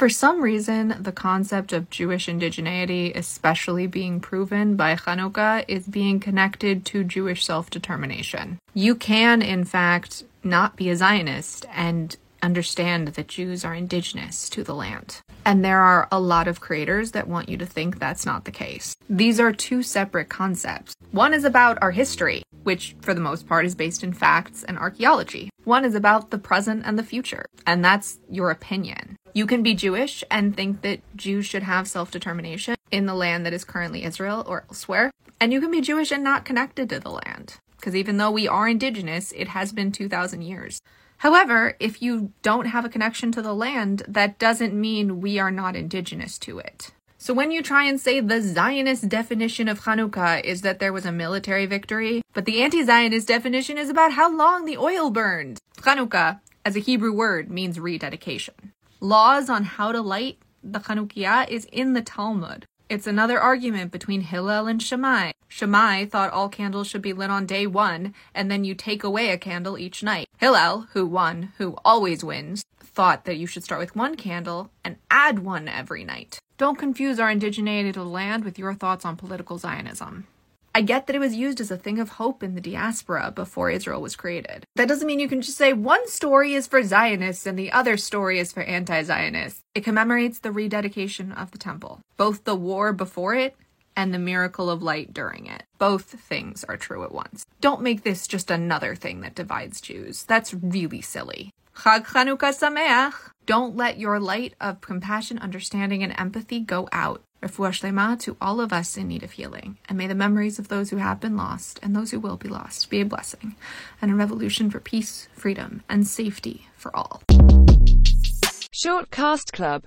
For some reason, the concept of Jewish indigeneity, especially being proven by Hanukkah, is being connected to Jewish self determination. You can, in fact, not be a Zionist and understand that Jews are indigenous to the land. And there are a lot of creators that want you to think that's not the case. These are two separate concepts. One is about our history, which for the most part is based in facts and archaeology. One is about the present and the future, and that's your opinion. You can be Jewish and think that Jews should have self determination in the land that is currently Israel or elsewhere, and you can be Jewish and not connected to the land. Because even though we are indigenous, it has been 2,000 years. However, if you don't have a connection to the land, that doesn't mean we are not indigenous to it. So when you try and say the Zionist definition of Hanukkah is that there was a military victory, but the anti-Zionist definition is about how long the oil burned. Hanukkah, as a Hebrew word, means rededication. Laws on how to light the Chanukiah is in the Talmud. It's another argument between Hillel and Shammai. Shammai thought all candles should be lit on day one, and then you take away a candle each night. Hillel, who won, who always wins, thought that you should start with one candle and add one every night. Don't confuse our indigeneity to land with your thoughts on political Zionism. I get that it was used as a thing of hope in the diaspora before Israel was created. That doesn't mean you can just say one story is for Zionists and the other story is for anti Zionists. It commemorates the rededication of the temple, both the war before it and the miracle of light during it. Both things are true at once. Don't make this just another thing that divides Jews. That's really silly. Chag Chanukah Sameach! Don't let your light of compassion, understanding, and empathy go out. Refuah Shlema to all of us in need of healing, and may the memories of those who have been lost and those who will be lost be a blessing and a revolution for peace, freedom, and safety for all. Short Cast Club